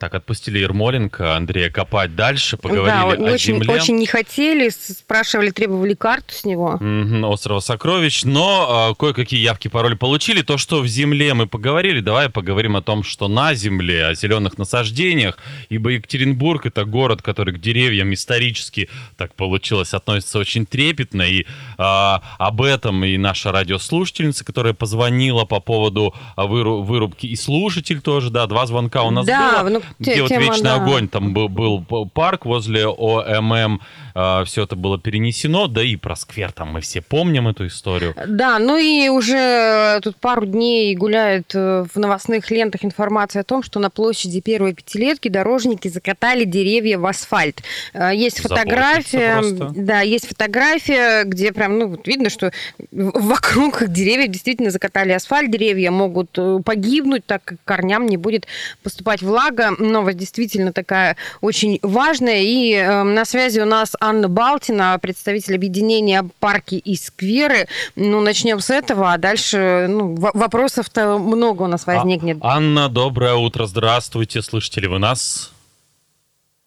Так, отпустили Ермоленко, Андрея копать дальше, поговорили да, о очень, земле. очень не хотели, спрашивали, требовали карту с него. Мгм, Острова Сокровищ, но э, кое-какие явки, пароли получили. То, что в земле мы поговорили, давай поговорим о том, что на земле, о зеленых насаждениях, ибо Екатеринбург это город, который к деревьям исторически, так получилось, относится очень трепетно, и а, об этом и наша радиослушательница, которая позвонила по поводу а, выру- вырубки, и слушатель тоже, да, два звонка у нас Да, было, ну, те- где вот тема, Вечный да. огонь, там был, был парк возле ОММ, все это было перенесено, да и про сквер там мы все помним эту историю. Да, ну и уже тут пару дней гуляет э, в новостных лентах информация о том, что на площади первой пятилетки дорожники закатали деревья в асфальт. Э, Есть фотография, да, есть фотография, где прям, ну, вот видно, что вокруг деревьев действительно закатали асфальт, деревья могут э, погибнуть, так как корням не будет поступать влага. Новость действительно такая очень важная. И э, на связи у нас Анна Балтина, представитель объединения «Парки и скверы». Ну, начнем с этого, а дальше ну, вопросов-то много у нас возникнет. А- Анна, доброе утро, здравствуйте, слышите ли вы нас?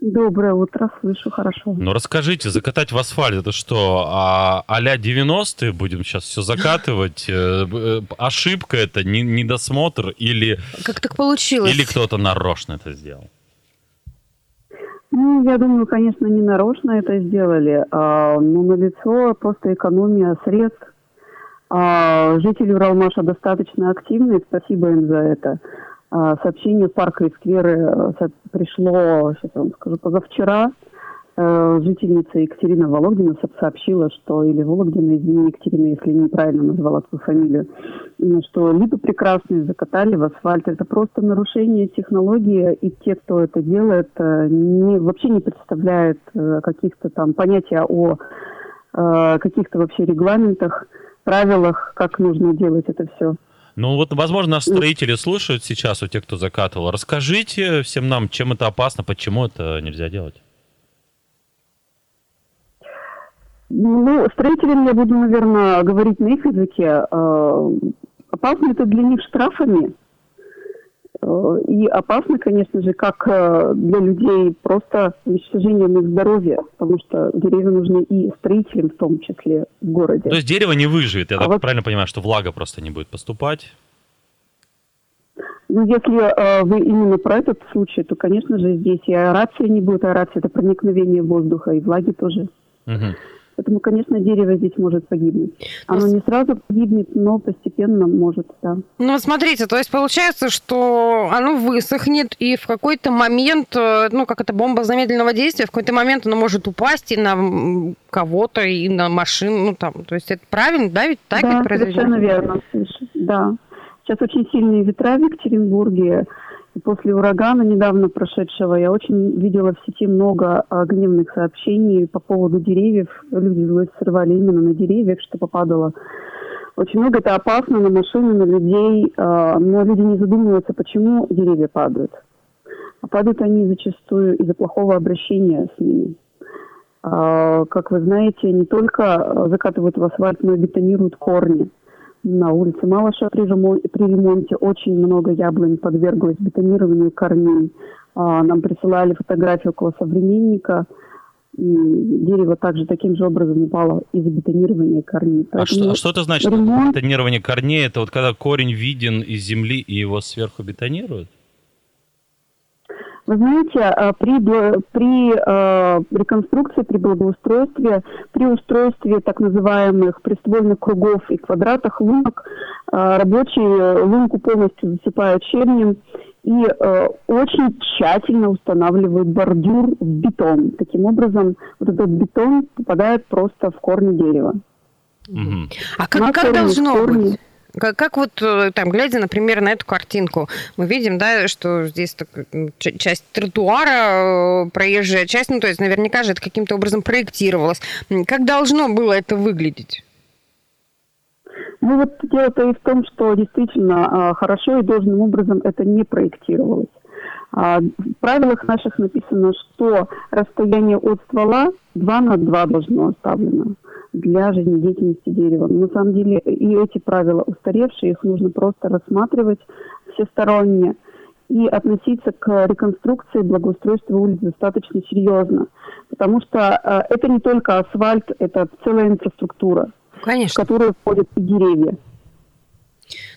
Доброе утро, слышу хорошо. Ну расскажите, закатать в асфальт, это что, а, а-ля 90-е будем сейчас все закатывать? Э, э, Ошибка это, не- недосмотр или, Как так получилось? или кто-то нарочно это сделал? Ну, я думаю, конечно, не нарочно это сделали, а, но на лицо просто экономия средств. А, жители Уралмаша достаточно активны, спасибо им за это. А, сообщение парка и скверы э, пришло, сейчас я вам скажу, позавчера. Э, Жительница Екатерина Вологдина со- сообщила, что, или Вологдина, извини, Екатерина, если неправильно назвала свою фамилию, что липы прекрасные закатали в асфальт. Это просто нарушение технологии, и те, кто это делает, э, не, вообще не представляет э, каких-то там понятия о э, каких-то вообще регламентах, правилах, как нужно делать это все. Ну вот, возможно, наши строители слушают сейчас, у тех, кто закатывал. Расскажите всем нам, чем это опасно, почему это нельзя делать? Ну, строителям я буду, наверное, говорить на их языке. Э, Опасно это для них штрафами. И опасно, конечно же, как э, для людей просто уничтожением их здоровья, потому что деревья нужны и строителям в том числе в городе. То есть дерево не выживет, я А так вот- правильно понимаю, что влага просто не будет поступать? Ну, если э, вы именно про этот случай, то, конечно же, здесь и аэрации не будет. Аэрация – это проникновение воздуха, и влаги тоже. Мгм. Поэтому, конечно, дерево здесь может погибнуть. Оно не сразу погибнет, но постепенно может, да. Ну, смотрите, то есть получается, что оно высохнет, и в какой-то момент, э, ну, как это бомба замедленного действия, в какой-то момент оно может упасть и на кого-то, и на машину, ну, там, то есть это правильно, да, ведь так да, ведь произойдет? совершенно верно. Да. Сейчас очень сильные ветра в Екатеринбурге. После урагана недавно прошедшего я очень видела в сети много а, гневных сообщений по поводу деревьев. Люди злость срывали именно на деревьях, что попадало. Очень много это опасно на машины, на людей, а, но люди не задумываются, почему деревья падают. А падают они зачастую из-за плохого обращения с ними. А, Как вы знаете, не только закатывают в асфальт, но и бетонируют корни. На улице Малыша при ремонте, при ремонте очень много яблонь подверглось бетонированию корней. А, Нам присылали фотографию около современника. Дерево также таким же образом упало из-за бетонирования корней. А что, а что это значит? ремонт- Бетонирование корней, это вот когда корень виден из земли и его сверху бетонируют? Вы знаете, э, при, при э, реконструкции, при благоустройстве, при устройстве так называемых приствольных кругов и квадратах лунок, э, рабочие лунку полностью засыпают щебнем и э, очень тщательно устанавливают бордюр в бетон. Таким образом, вот этот бетон попадает просто в корни дерева. Мгм. А как, как должно корни. быть? Как, как вот э, там, глядя, например, на эту картинку, мы видим, да, что здесь так, часть тротуара, э, проезжая часть, ну, то есть наверняка же это каким-то образом проектировалось. Как должно было это выглядеть? Ну вот дело-то и в том, что действительно а, хорошо и должным образом это не проектировалось. А, в правилах наших написано, что расстояние от ствола 2 на 2 должно оставлено для жизнедеятельности дерева. На самом деле и эти правила устаревшие, их нужно просто рассматривать всесторонне и относиться к реконструкции благоустройства улиц достаточно серьезно. Потому что э, это не только асфальт, это целая инфраструктура, Конечно. в которую входят и деревья.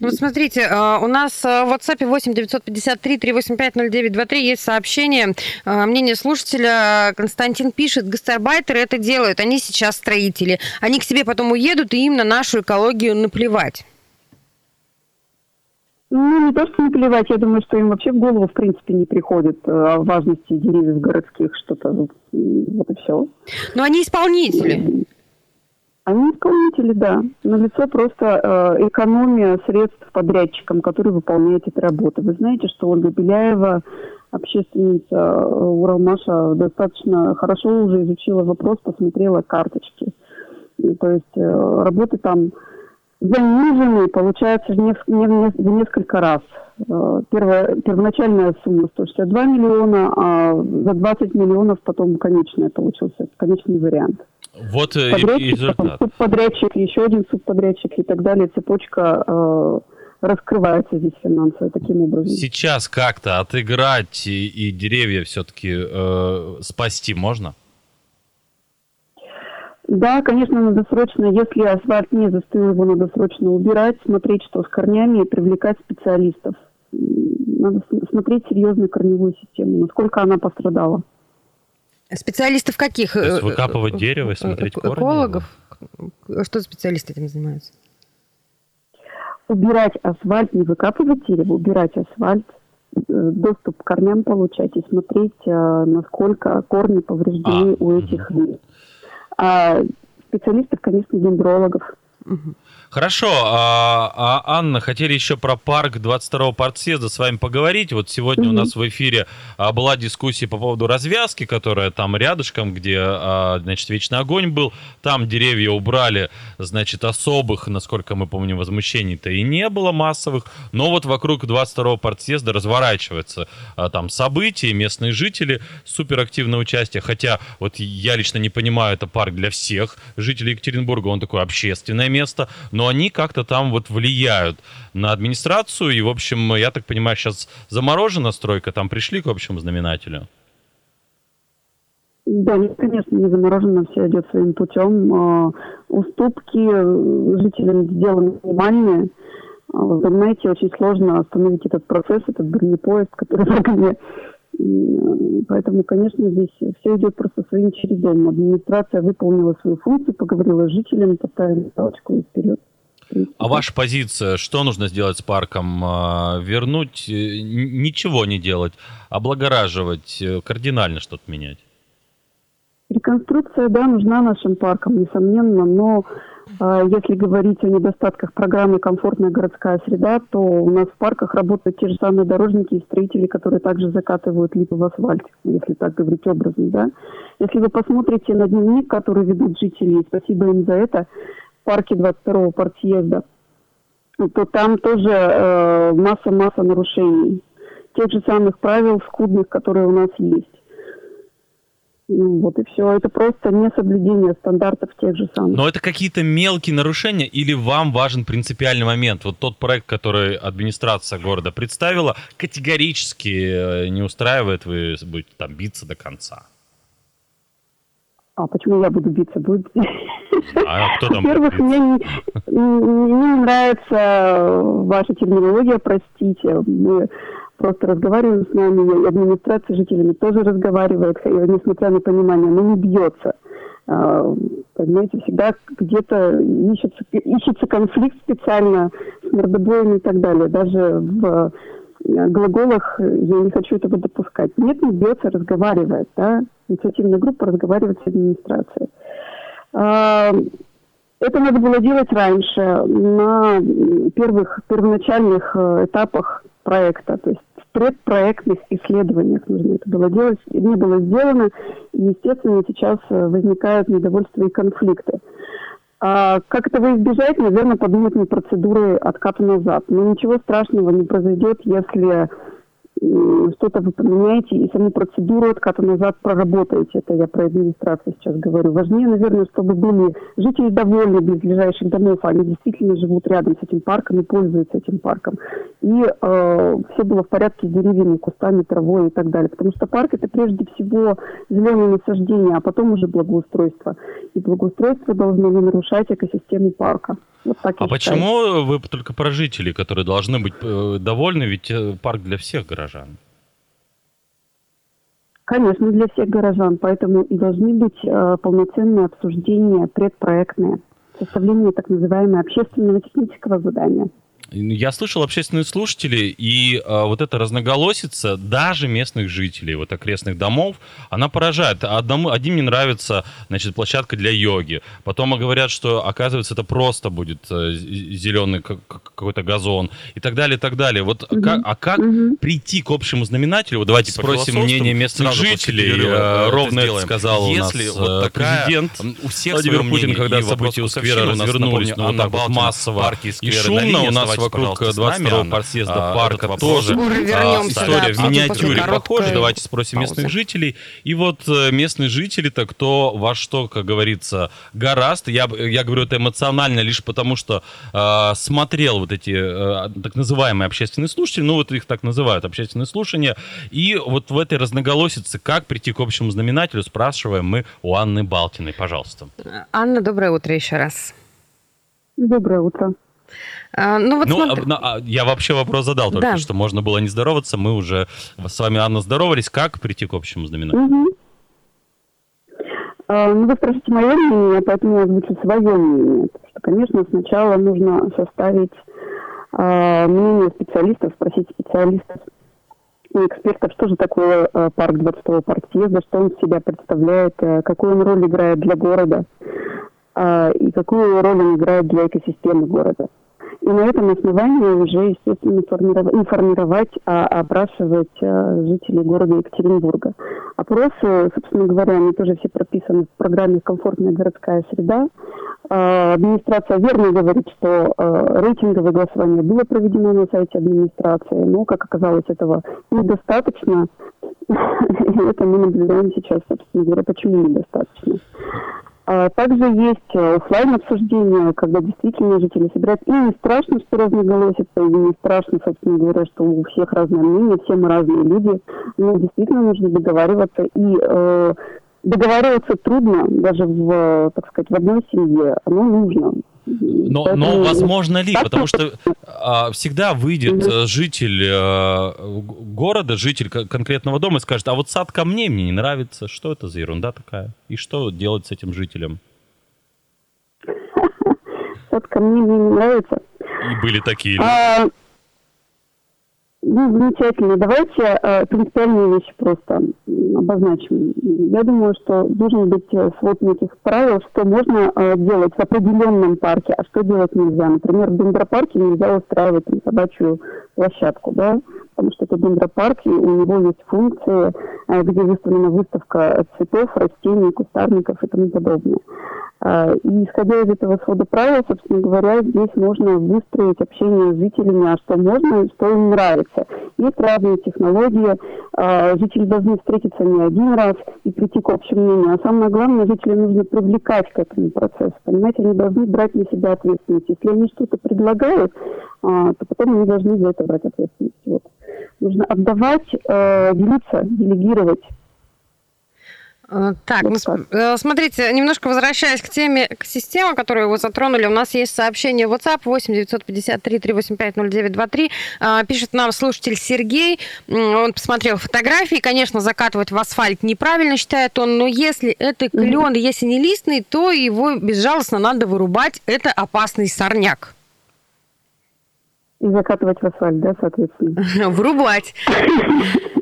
Ну, вот смотрите, а, у нас а, в WhatsApp 8 953 385 0923 есть сообщение, а, мнение слушателя. Константин пишет, гастарбайтеры это делают, они сейчас строители. Они к себе потом уедут, и им на нашу экологию наплевать. Ну, не то, что наплевать, я думаю, что им вообще в голову, в принципе, не приходит о важности деревьев городских, что-то, вот и все. Но они исполнители. Они исполнители, да. На лицо просто э, экономия средств подрядчикам, которые выполняют эти работы. Вы знаете, что Ольга Беляева, общественница э, Уралмаша, достаточно хорошо уже изучила вопрос, посмотрела карточки. И, то есть э, работы там заниженные, получается, в, не, не, в несколько раз. Э, первая, первоначальная сумма 162 миллиона, а за 20 миллионов потом конечная получился, конечный вариант. Вот э, подрядчик, результат. субподрядчик, еще один субподрядчик и так далее. Цепочка э, раскрывается здесь финансово таким образом. Сейчас как-то отыграть и, и деревья все-таки э, спасти можно? Да, конечно, надо срочно, если асфальт не застыл, его надо срочно убирать, смотреть, что с корнями, и привлекать специалистов. Надо смотреть серьезную корневую систему, насколько она пострадала. Специалистов каких? То есть выкапывать дерево и смотреть корни? Экологов? Что специалисты этим занимаются? Убирать асфальт, не выкапывать дерево, убирать асфальт, э, доступ к корням получать и смотреть, э, насколько корни повреждены а, у этих угу. А специалистов, конечно, дендрологов. Угу. Хорошо, а, а, Анна, хотели еще про парк 22-го партсъезда с вами поговорить. Вот сегодня mm-hmm. у нас в эфире а, была дискуссия по поводу развязки, которая там рядышком, где, а, значит, Вечный огонь был. Там деревья убрали, значит, особых, насколько мы помним, возмущений-то и не было массовых. Но вот вокруг 22-го партсъезда разворачивается а, там события, местные жители суперактивное участие. Хотя вот я лично не понимаю, это парк для всех жителей Екатеринбурга, он такое общественное место, но они как-то там вот влияют на администрацию, и, в общем, я так понимаю, сейчас заморожена стройка, там пришли к общему знаменателю? Да, нет, конечно, не заморожено, все идет своим путем. А, уступки жителям сделаны минимальные. А, вы знаете, очень сложно остановить этот процесс, этот бронепоезд, который в огне. Поэтому, конечно, здесь все идет просто своим чередом. Администрация выполнила свою функцию, поговорила с жителями, поставили галочку и вперед. А ваша позиция, что нужно сделать с парком? А, вернуть, э, ничего не делать, облагораживать, э, кардинально что-то менять? Реконструкция, да, нужна нашим паркам, несомненно, но если говорить о недостатках программы «Комфортная городская среда», то у нас в парках работают те же самые дорожники и строители, которые также закатывают липы в асфальт, если так говорить образно, да. Если вы посмотрите на дневник, который ведут жители, спасибо им за это, парке 22-го партсъезда, то там тоже э, масса-масса нарушений. Тех же самых правил скудных, которые у нас есть. Ну, вот и все. Это просто несоблюдение стандартов тех же самых. Но это какие-то мелкие нарушения или вам важен принципиальный момент? Вот тот проект, который администрация города представила, категорически э, не устраивает, вы будете там биться до конца? А почему я буду биться? Будет... А кто там Во-первых, мне не, не нравится ваша терминология, простите. Мы просто разговариваем с нами, и администрация с жителями тоже разговаривает, несмотря на понимание, но не бьется. А, понимаете, всегда где-то ищется, ищется конфликт специально с мордобоем и так далее. Даже в глаголах я не хочу этого допускать. Нет, не бьется, разговаривает, да, инициативная группа разговаривает с администрацией. А, это надо было делать раньше, на первых, первоначальных э, этапах проекта, то есть в предпроектных исследованиях нужно это было делать, не было сделано, и, естественно, сейчас э, возникают недовольства и конфликты. А, как этого избежать? Наверное, подумать над процедурой отката назад. Но ничего страшного не произойдет, если что-то вы поменяете и саму процедуру отката назад проработаете. Это я про администрацию сейчас говорю. Важнее, наверное, чтобы были жители довольны близлежащих домов, а они действительно живут рядом с этим парком и пользуются этим парком. И э, все было в порядке с деревьями, кустами, травой и так далее. Потому что парк это прежде всего зеленые насаждения, а потом уже благоустройство. И благоустройство должно не нарушать экосистему парка. Вот так а почему вы только про жителей, которые должны быть э, довольны, ведь э, парк для всех горожан? Конечно, для всех горожан, поэтому и должны быть э, полноценные обсуждения предпроектные, составление так называемого общественного технического задания. Я слышал общественные слушатели, и а, вот эта разноголосица даже местных жителей, вот окрестных домов, она поражает. Одному, одним не нравится, значит, площадка для йоги. Потом говорят, что, оказывается, это просто будет э, зеленый какой-то газон и так далее, и так далее. Вот угу. как, а как угу. прийти к общему знаменателю? Вот давайте спросим мнение местных жителей. Э, ровно это сказал Если у нас вот э, такая, президент у всех Владимир Путин, когда события у сквера развернулись, ну, вот так вот массово и шумно у нас вокруг 22-го подъезда а, парка тоже а, история в миниатюре похожа. Давайте спросим местных жителей. И вот э, местные жители-то кто во что, как говорится, гораст. Я, я говорю это эмоционально лишь потому, что э, смотрел вот эти э, так называемые общественные слушатели, ну вот их так называют, общественные слушания. И вот в этой разноголосице, как прийти к общему знаменателю, спрашиваем мы у Анны Балтиной. Пожалуйста. Анна, доброе утро еще раз. Доброе утро. А, ну, вот ну смотри... а, я вообще вопрос задал только да. что можно было не здороваться. Мы уже с вами, Анна, здоровались. Как прийти к общему знаменателю? Угу. А, ну, вы спрашиваете мое мнение, поэтому я озвучу свое мнение. Потому что, конечно, сначала нужно составить а, мнение специалистов, спросить специалистов и экспертов, что же такое а, парк 20-го партъезда, что он себя представляет, а, какую он роль играет для города а, и какую роль он играет для экосистемы города. И на этом основании уже, естественно, формировать, информировать, а, опрашивать а, жителей города Екатеринбурга. Опросы, собственно говоря, они тоже все прописаны в программе «Комфортная городская среда». А, администрация верно говорит, что а, рейтинговое голосование было проведено на сайте администрации, но, как оказалось, этого недостаточно. И это мы наблюдаем сейчас, собственно говоря, почему недостаточно. А также есть э, офлайн обсуждения, когда действительно жители собираются. И не страшно, что разноголосится, и не страшно, собственно говоря, что у всех разное мнение, все мы разные люди. Но действительно нужно договариваться. И э, договариваться трудно, даже в, так сказать, в одной семье. Оно нужно. Но, Поэтому... но возможно ли? Потому что а, всегда выйдет mm житель а, города, житель конкретного дома и скажет, а вот сад камней мне не нравится. Что это за ерунда такая? И что делать с этим жителем? Сад камней мне не нравится. И были такие люди. Ну, замечательно. Давайте э, принципиальные вещи просто обозначим. Я думаю, что должен быть э, свод неких правил, что можно э, делать в определенном парке, а что делать нельзя. Например, в дендропарке нельзя устраивать там, собачью площадку, да, потому что это дендропарк, и у него есть функции, э, где выставлена выставка цветов, растений, кустарников и тому подобное. А, и исходя из этого свода правил, собственно говоря, здесь можно выстроить общение с жителями, а что можно и что им нравится. Есть разные технологии, а, жители должны встретиться не один раз и прийти к общему мнению. А самое главное, жителей нужно привлекать к этому процессу. Понимаете, они должны брать на себя ответственность. Если они что-то предлагают, а, то потом они должны за это брать ответственность. Вот. Нужно отдавать, делиться, делегировать Э, так, ну, э, смотрите, немножко возвращаясь к теме, к системе, которую вы затронули, у нас есть сообщение в WhatsApp 8 953 385 0923. Пишет нам слушатель Сергей, он посмотрел фотографии, конечно, закатывать в асфальт неправильно, считает он, но если это клен, если не листный, то его безжалостно надо вырубать, это опасный сорняк. И закатывать в асфальт, да, соответственно? Вырубать.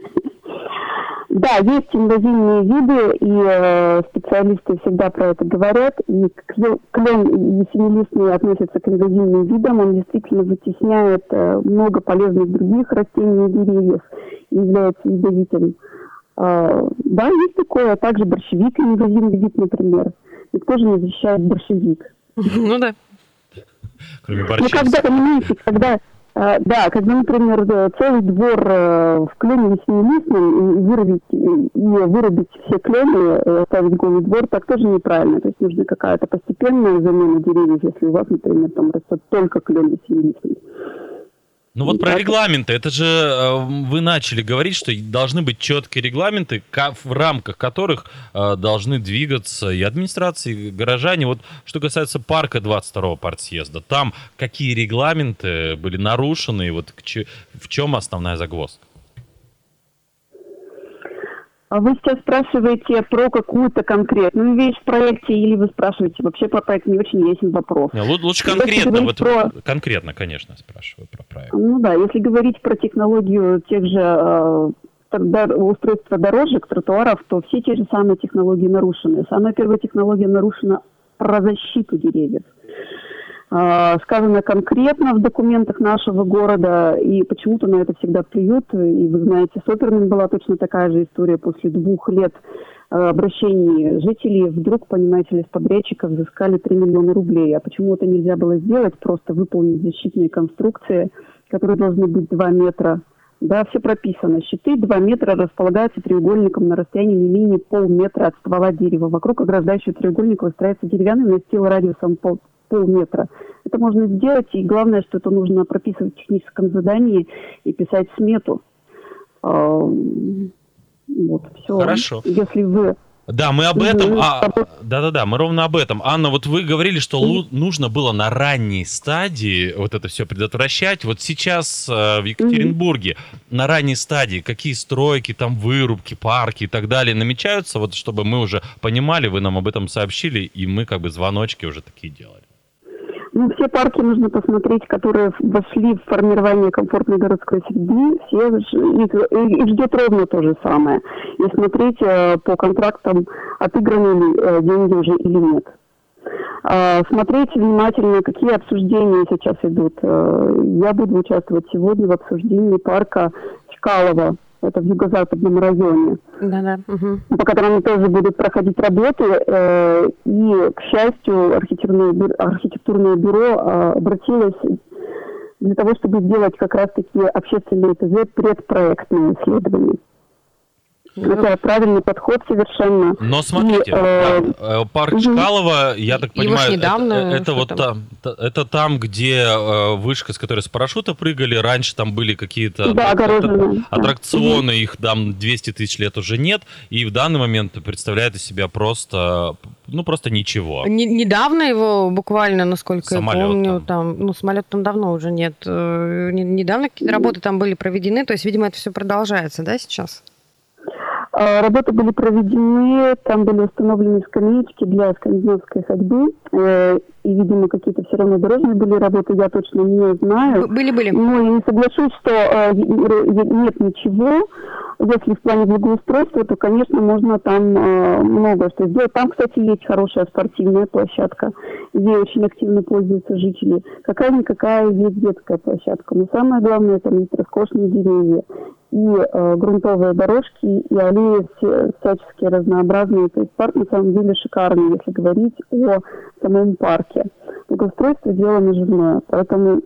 Да, есть инвазивные виды, и э, специалисты всегда про это говорят. И клен семилистный относится к инвазивным видам. Он действительно вытесняет э, много полезных других растений и деревьев и является ядовитым. Э, да, есть такое. А также борщевик инвазивный вид, например. Никто же не защищает борщевик. Ну да. Кроме Ну, борща. когда, понимаете, когда, да, когда, например, э, целый двор э, в клене семилистном, и вырубить, и вырубить все клены, оставить голый двор, так тоже неправильно. То есть нужна какая-то постепенная замена деревьев, если у вас, например, там растет только клен семилистный. Ну вот про регламенты. Это же э, вы начали говорить, что должны быть четкие регламенты, в рамках которых э, должны двигаться и администрации, и горожане. Вот что касается парка 22-го партсъезда, там какие регламенты были нарушены, и вот в чем основная загвоздка? А вы сейчас спрашиваете про какую-то конкретную вещь в проекте, или вы спрашиваете вообще про проект? Не очень ясен вопрос. Не, лу- Лучше конкретно, вот про- конкретно, конечно, спрашиваю про проект. Ну да, если говорить про технологию тех же э, устройства дорожек, тротуаров, то все те же самые технологии нарушены. Самая первая технология нарушена про защиту деревьев. Э, сказано конкретно в документах нашего города, и почему-то на это всегда плюют. И вы знаете, с Оперным была точно такая же история после двух лет э, обращений жителей. Вдруг, понимаете ли, с подрядчиков взыскали 3 миллиона рублей. А почему это нельзя было сделать? Просто выполнить защитные конструкции, которые должны быть 2 метра да, все прописано. Щиты 2 метра располагаются треугольником на расстоянии не менее полметра от ствола дерева. Вокруг ограждающего треугольника выстраивается деревянный настил радиусом пол, полметра. Это можно сделать, и главное, что это нужно прописывать в техническом задании и писать смету. Вот, все. Хорошо. Если вы... Да, мы об этом. а, Да-да-да, мы ровно об этом. Анна, вот вы говорили, что лу- нужно было на ранней стадии вот это все предотвращать. Вот сейчас э, в Екатеринбурге на ранней стадии какие стройки, там вырубки, парки и так далее намечаются, вот чтобы мы уже понимали, вы нам об этом сообщили, и мы как бы звоночки уже такие делали. Ну, все парки нужно посмотреть, которые вошли в формирование комфортной городской среды, все, их, их ждет ровно то же самое. И смотреть э, по контрактам, отыграны ли э, деньги уже или нет. А, Смотреть внимательно, какие обсуждения сейчас идут. Э, Я буду участвовать сегодня в обсуждении парка Чкалова. Это в юго-западном районе Да-да. мгм. по которым тоже будут проходить работы. э, И, к счастью, архитектурное, бю- архитектурное бюро э, обратилось для того, чтобы сделать как раз-таки общественные ТЗ предпроектные исследования. Это правильный подход совершенно. Но смотрите, И, э, да, э, парк мгм. Чкалова, я так понимаю, недавно, это, это что вот там? там, та- это там, где э, вышка, с которой с парашюта прыгали, раньше там были какие-то Да, аттрак- огороженная. аттракционы, их там 200 тысяч лет уже нет, и в данный момент представляет из себя просто, ну просто ничего. Не- недавно его буквально, насколько Самолет я помню, там. там, ну, самолет там давно уже нет. Э, не- Недавно какие-то работы там были проведены, то есть, видимо, это все продолжается, да, сейчас? Э, Работы были проведены, там были установлены скамеечки для скандинавской ходьбы, э, и, видимо, какие-то все равно дорожные были работы, я точно не знаю. Были-были. Ну, не соглашусь, что э, нет ничего. Если в плане благоустройства, то, конечно, можно там э, много что сделать. Там, кстати, есть хорошая спортивная площадка. Ей очень активно пользуются жители. Какая-никакая есть детская площадка. Но самое главное, там есть роскошные деревья. И э, грунтовые дорожки, и аллеи все, всячески разнообразные. То есть парк на самом деле шикарный, если говорить о самом парке. Благоустройство дело наживное. Поэтому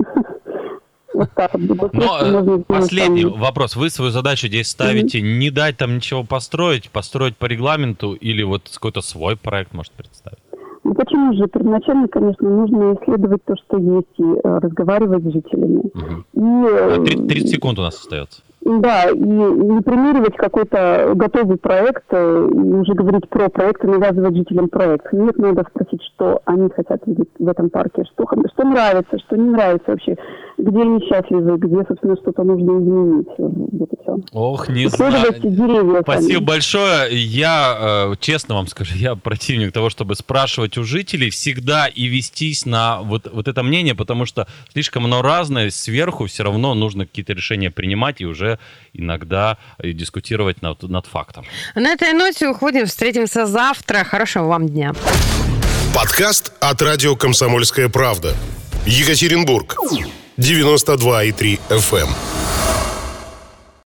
вот так вот. Но э, последний там. вопрос. Вы свою задачу здесь ставите не дать там ничего построить, построить по регламенту или вот какой-то свой проект может представить? Ну почему же? Первоначально, конечно, нужно исследовать то, что есть, и э, разговаривать с жителями. Мгм. И, э, А, 30, 30 секунд у нас остается. Да, и не примеривать какой-то готовый проект, э, и уже говорить про проект и навязывать жителям проект. Нет, надо спросить, что они хотят видеть в этом парке, что, что нравится, что не нравится вообще, где они счастливы, где, собственно, что-то нужно изменить. Вот и все. Ох, не знаю. Деревья. Спасибо сами. большое. Я, э, честно вам скажу, я противник того, чтобы спрашивать у жителей всегда и вестись на вот, вот это мнение, потому что слишком оно разное, сверху все равно нужно какие-то решения принимать и уже иногда э, дискутировать над, над фактом. На этой ноте уходим. Встретимся завтра. Хорошего вам дня. Подкаст от радио «Комсомольская правда». Екатеринбург. 92,3 FM.